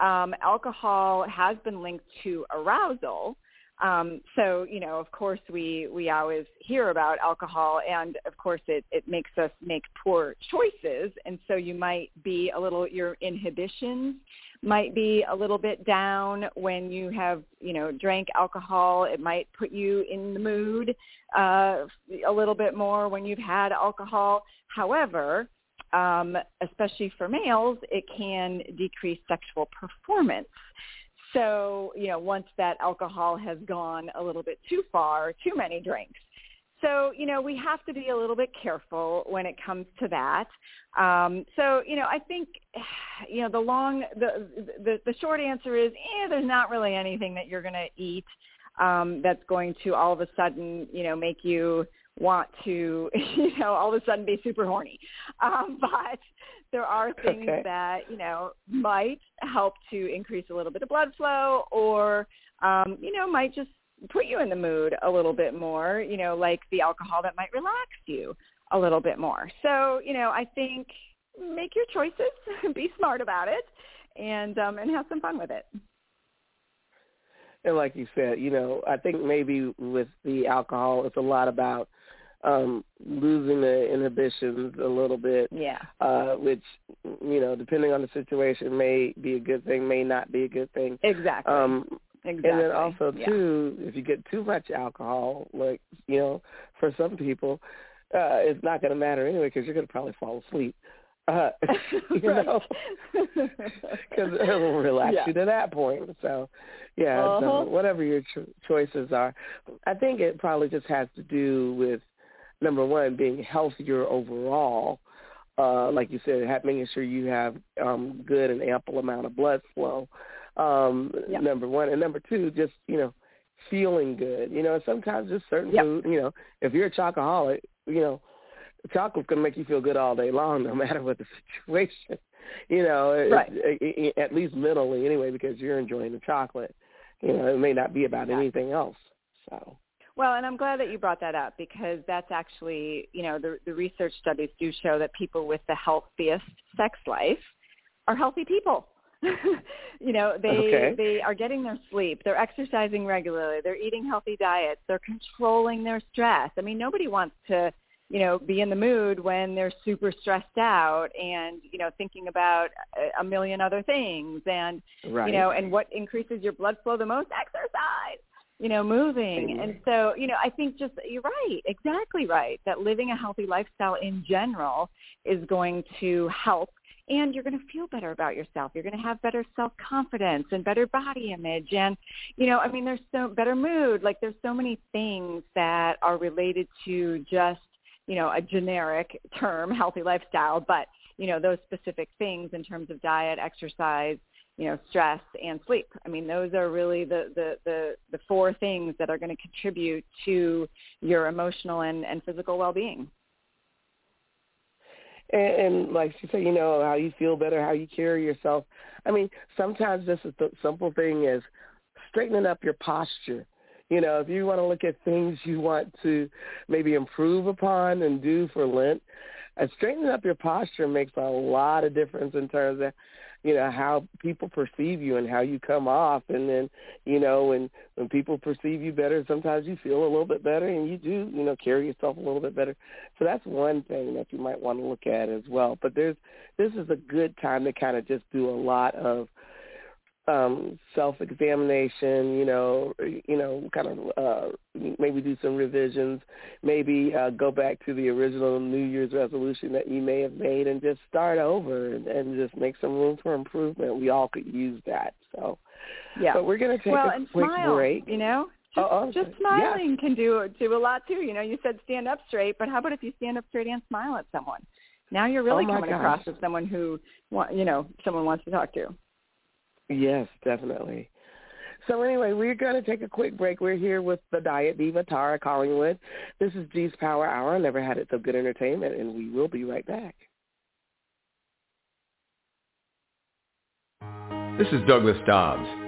Um, alcohol has been linked to arousal, um, so, you know, of course we, we always hear about alcohol and of course it, it makes us make poor choices. And so you might be a little, your inhibitions might be a little bit down when you have, you know, drank alcohol. It might put you in the mood uh, a little bit more when you've had alcohol. However, um, especially for males, it can decrease sexual performance. So, you know, once that alcohol has gone a little bit too far, too many drinks. So, you know, we have to be a little bit careful when it comes to that. Um, so, you know, I think, you know, the long, the, the, the short answer is, eh, there's not really anything that you're going to eat um, that's going to all of a sudden, you know, make you want to, you know, all of a sudden be super horny. Um, but there are things Okay. that, you know, might help to increase a little bit of blood flow or, um, you know, might just put you in the mood a little bit more, you know, like the alcohol that might relax you a little bit more. So, you know, I think make your choices, be smart about it, and um, and have some fun with it. And like you said, you know, I think maybe with the alcohol, it's a lot about um losing the inhibitions a little bit, Yeah. uh, which you know, depending on the situation, may be a good thing, may not be a good thing. Exactly. Um, exactly. And then also Yeah. too, if you get too much alcohol, like you know, for some people, uh, it's not going to matter anyway because you're going to probably fall asleep. Uh, you know, because it'll relax Yeah. you to that point. So, yeah, so Uh-huh. whatever your cho- choices are, I think it probably just has to do with number one being healthier overall. Uh, like you said, making sure you have um, good and ample amount of blood flow. Um, Yep. Number one, and number two, just you know, feeling good. You know, sometimes just certain Yep. food. You know, if you're a chocoholic, you know, chocolate's gonna make you feel good all day long, no matter what the situation. You know, Right. it- it- at least mentally anyway, because you're enjoying the chocolate. You know, it may not be about anything else. So. Well, and I'm glad that you brought that up because that's actually, you know, the, the research studies do show that people with the healthiest sex life are healthy people. you know, they Okay. they are getting their sleep, they're exercising regularly, they're eating healthy diets, they're controlling their stress. I mean, nobody wants to, you know, be in the mood when they're super stressed out and, you know, thinking about a, a million other things and Right. you know, and what increases your blood flow the most? Exercise, you know, moving. And so, you know, I think just, you're right, exactly right, that living a healthy lifestyle in general is going to help and you're going to feel better about yourself. You're going to have better self-confidence and better body image. And, you know, I mean, there's so better mood. Like there's so many things that are related to just, you know, a generic term, healthy lifestyle, but, you know, those specific things in terms of diet, exercise, you know, stress and sleep. I mean, those are really the, the, the, the four things that are going to contribute to your emotional and, and physical well-being. and, and like you say, you know how you feel better, how you carry yourself. I mean, sometimes just a simple thing is straightening up your posture. You know, if you want to look at things you want to maybe improve upon and do for Lent, uh, straightening up your posture makes a lot of difference in terms of, you know, how people perceive you and how you come off. And then, you know, when when people perceive you better, sometimes you feel a little bit better, and you do, you know, carry yourself a little bit better. So that's one thing that you might want to look at as well. But there's this is a good time to kind of just do a lot of um self-examination, you know, you know, kind of uh maybe do some revisions, maybe uh go back to the original New Year's resolution that you may have made and just start over and, and just make some room for improvement. We all could use that. So Yeah. but we're going to take well, a and quick smile, break. you know? Just, Oh, just smiling can do do a lot too. You know, you said stand up straight, but how about if you stand up straight and smile at someone? Now you're really Oh, coming gosh. across as someone who, you know, someone wants to talk to. Yes, definitely. So anyway, we're going to take a quick break. We're here with the Diet Diva, Tara Collingwood. This is G's Power Hour. Never had it so good entertainment, and we will be right back. This is Douglas Dobbs,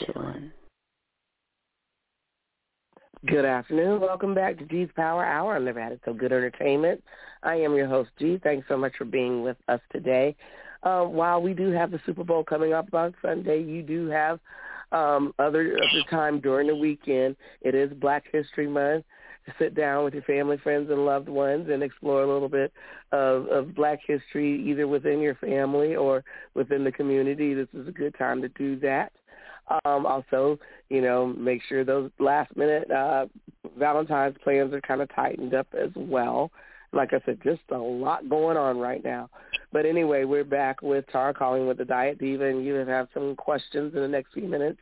chillin'? Good afternoon. Welcome back to G's Power Hour on Never Had It So Good Entertainment. I am your host, G. Thanks so much for being with us today. Uh, while we do have the Super Bowl coming up on Sunday, you do have um, other other time during the weekend. It is Black History Month. Sit down with your family, friends, and loved ones and explore a little bit of, of Black history, either within your family or within the community. This is a good time to do that. Um, also, you know, make sure those last minute uh, Valentine's plans are kind of tightened up as well. Like I said, just a lot going on right now. But anyway, we're back with Tara Collingwood the Diet Diva, and you have some questions in the next few minutes.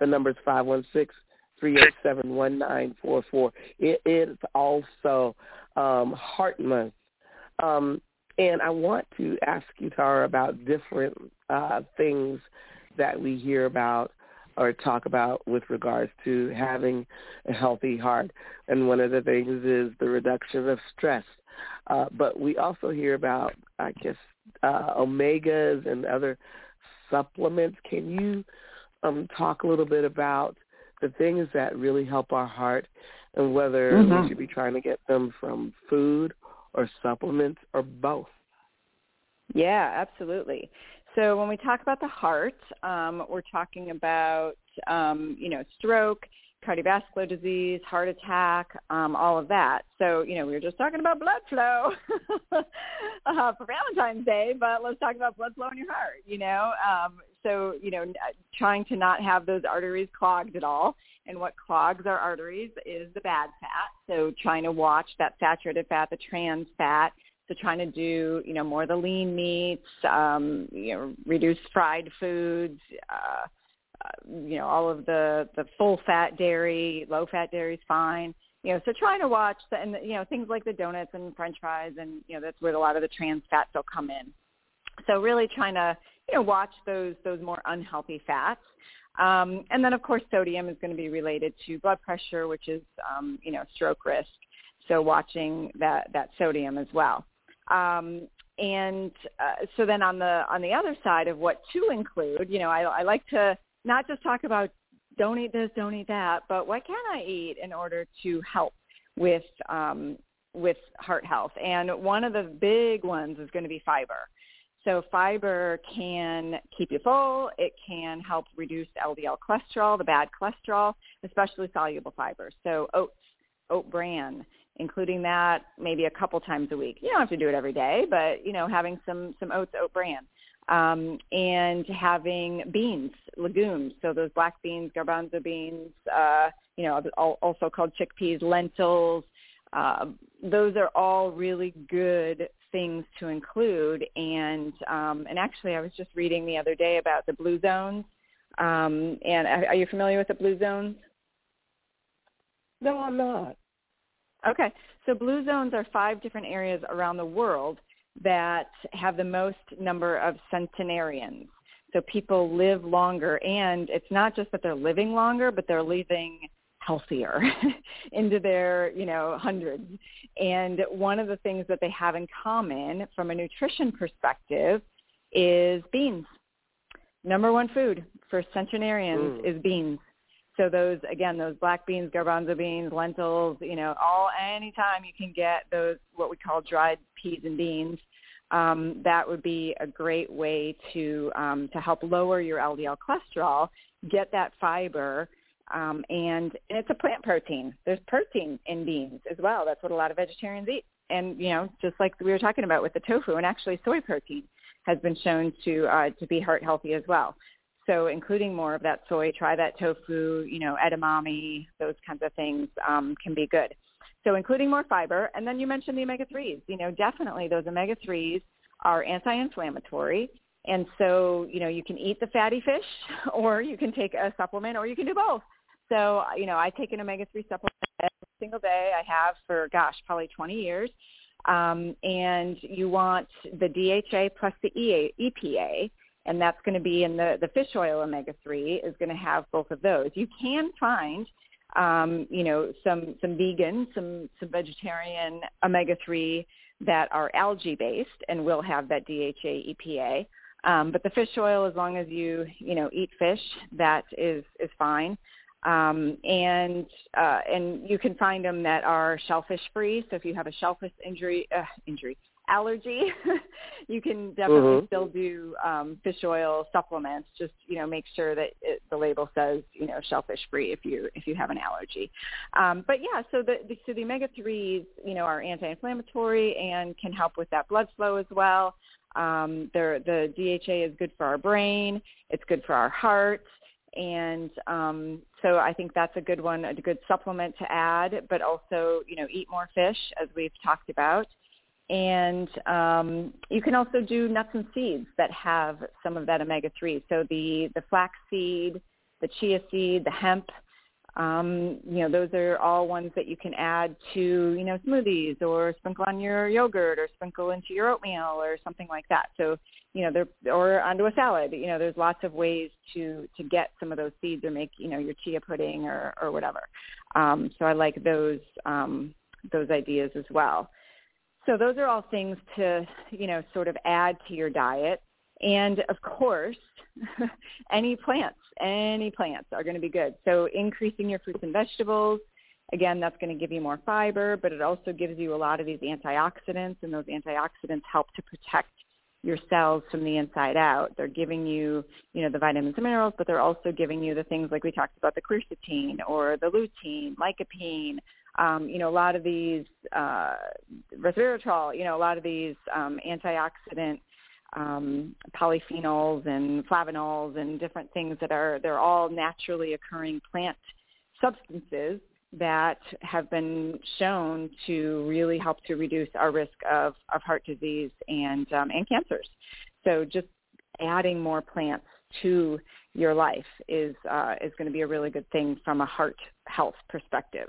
The number is five one six three eight seven one nine four four. It is also um, Heart Month. Um, and I want to ask you, Tara, about different uh, things that we hear about or talk about with regards to having a healthy heart. And one of the things is the reduction of stress. Uh, but we also hear about, I guess, uh, omegas and other supplements. Can you um, talk a little bit about the things that really help our heart and whether mm-hmm. we should be trying to get them from food or supplements or both? Yeah, absolutely. So when we talk about the heart, um, we're talking about um, you know stroke, cardiovascular disease, heart attack, um, all of that. So you know we were just talking about blood flow uh, for Valentine's Day, but let's talk about blood flow in your heart. You know, um, so you know trying to not have those arteries clogged at all. And what clogs our arteries is the bad fat. So trying to watch that saturated fat, the trans fat so trying to do, you know, more of the lean meats, um, you know, reduce fried foods, uh, uh, you know, all of the the full fat dairy, low fat dairy is fine. You know, so trying to watch the, and you know things like the donuts and French fries, and you know that's where a lot of the trans fats will come in. So really trying to you know watch those those more unhealthy fats. Um, and then of course sodium is going to be related to blood pressure, which is um, you know stroke risk. So watching that that sodium as well. Um, and uh, so then on the on the other side of what to include, you know, I, I like to not just talk about don't eat this, don't eat that, but what can I eat in order to help with um, with heart health? And one of the big ones is going to be fiber. So fiber can keep you full. It can help reduce LDL cholesterol, the bad cholesterol, especially soluble fibers. So oats, oat bran, including that maybe a couple times a week. You don't have to do it every day, but you know, having some some oats, oat bran, um, and having beans, legumes. So those black beans, garbanzo beans, uh, you know, also called chickpeas, lentils. Uh, those are all really good things to include. And um, and actually, I was just reading the other day about the blue zones. Um, and are you familiar with the blue zones? No, I'm not. Okay. So blue zones are five different areas around the world that have the most number of centenarians. So people live longer and it's not just that they're living longer, but they're living healthier into their, you know, hundreds. And one of the things that they have in common from a nutrition perspective is beans. Number one food for centenarians mm. is beans. So those again, those black beans, garbanzo beans, lentils, you know, all anytime you can get those what we call dried peas and beans, um, that would be a great way to um, to help lower your LDL cholesterol, get that fiber, um, and, and it's a plant protein. There's protein in beans as well. That's what a lot of vegetarians eat. And you know, just like we were talking about with the tofu, and actually soy protein has been shown to uh, to be heart healthy as well. So including more of that soy, try that tofu, you know, edamame, those kinds of things um, can be good. So including more fiber. And then you mentioned the omega-3s. You know, definitely those omega-3s are anti-inflammatory. And so, you know, you can eat the fatty fish or you can take a supplement or you can do both. So, you know, I take an omega-3 supplement every single day. I have for, gosh, probably 20 years. Um, and you want the DHA plus the EPA and that's going to be in the, the fish oil omega-3 is going to have both of those. You can find, um, you know, some, some vegan, some, some vegetarian omega-3 that are algae-based and will have that DHA EPA. Um, but the fish oil, as long as you, you know, eat fish, that is, is fine. Um, and uh, and you can find them that are shellfish free. So if you have a shellfish injury, uh, injury allergy, you can definitely Mhm. still do um, fish oil supplements. Just you know, make sure that it, the label says you know shellfish free if you if you have an allergy. Um, but yeah, so the, the so the omega threes you know are anti-inflammatory and can help with that blood flow as well. Um, they're, the DHA is good for our brain. It's good for our heart. And um, so I think that's a good one, a good supplement to add, but also, you know, eat more fish, as we've talked about. And um, you can also do nuts and seeds that have some of that omega-3. So the, the flax seed, the chia seed, the hemp, um, you know, those are all ones that you can add to, you know, smoothies or sprinkle on your yogurt or sprinkle into your oatmeal or something like that. So, you know, or onto a salad. You know, there's lots of ways to to get some of those seeds or make, you know, your chia pudding or or whatever. Um, so I like those um, those ideas as well. So those are all things to, you know, sort of add to your diet. And of course, any plants, any plants are going to be good. So increasing your fruits and vegetables, again, that's going to give you more fiber, but it also gives you a lot of these antioxidants, and those antioxidants help to protect your cells from the inside out. They're giving you, you know, the vitamins and minerals, but they're also giving you the things like we talked about, the quercetin or the lutein, lycopene, um, you know, a lot of these uh, resveratrol, you know, a lot of these um, antioxidant um, polyphenols and flavonols and different things that are they're all naturally occurring plant substances that have been shown to really help to reduce our risk of, of heart disease and um, and cancers. So just adding more plants to your life is uh, is going to be a really good thing from a heart health perspective.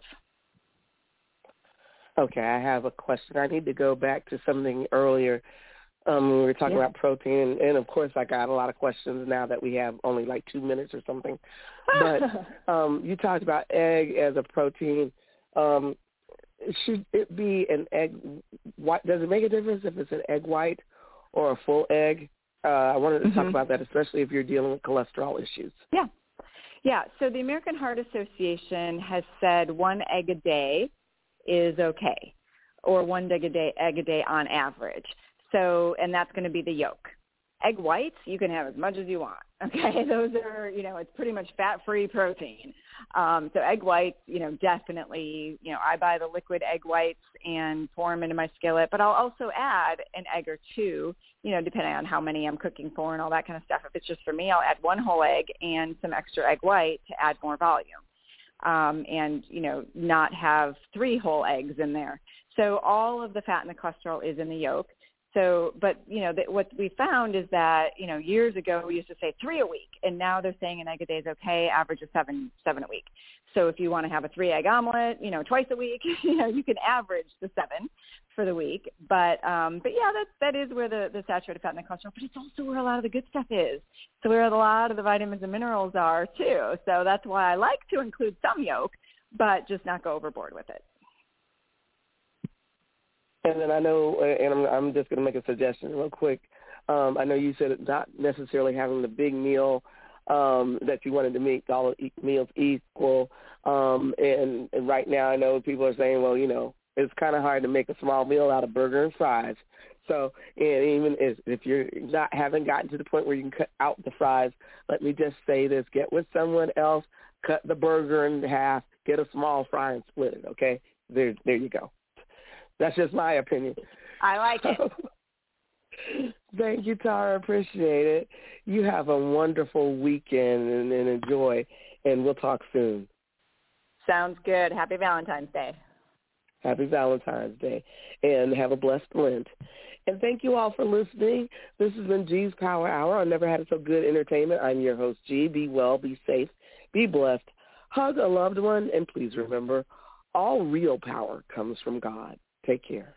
Okay, I have a question. I need to go back to something earlier. Um, we were talking Yeah. about protein, and, and of course, I got a lot of questions now that we have only like two minutes or something. But um, you talked about egg as a protein. Um, should it be an egg white? Does it make a difference if it's an egg white or a full egg? Uh, I wanted to talk Mhm. about that, especially if you're dealing with cholesterol issues. Yeah. Yeah. So the American Heart Association has said one egg a day is okay or one egg a day, egg a day on average. So, and that's going to be the yolk. Egg whites, you can have as much as you want. Okay. Those are, you know, it's pretty much fat-free protein. Um, so egg whites, you know, definitely, you know, I buy the liquid egg whites and pour them into my skillet, but I'll also add an egg or two, you know, depending on how many I'm cooking for and all that kind of stuff. If it's just for me, I'll add one whole egg and some extra egg white to add more volume. Um, and, you know, not have three whole eggs in there. So all of the fat and the cholesterol is in the yolk. So, but you know, that what we found is that you know years ago we used to say three a week, and now they're saying an egg a day is okay, average of seven seven a week. So if you want to have a three egg omelet, you know, twice a week, you know, you can average the seven for the week. But um, but yeah, that that is where the the saturated fat and the cholesterol, but it's also where a lot of the good stuff is. So where a lot of the vitamins and minerals are too. So that's why I like to include some yolk, but just not go overboard with it. And then I know, and I'm, I'm just going to make a suggestion real quick. Um, I know you said not necessarily having the big meal um, that you wanted to make all meals equal. Um, and, and right now, I know people are saying, well, you know, it's kind of hard to make a small meal out of burger and fries. So, and even if, if you're not haven't gotten to the point where you can cut out the fries, let me just say this: get with someone else, cut the burger in half, get a small fry, and split it. Okay, there, there you go. That's just my opinion. I like it. Thank you, Tara. Appreciate it. You have a wonderful weekend and, and enjoy, and we'll talk soon. Sounds good. Happy Valentine's Day. Happy Valentine's Day, and have a blessed Lent. And thank you all for listening. This has been G's Power Hour. I never had it so good entertainment. I'm your host, G. Be well, be safe, be blessed. Hug a loved one, and please remember, all real power comes from God. Take care.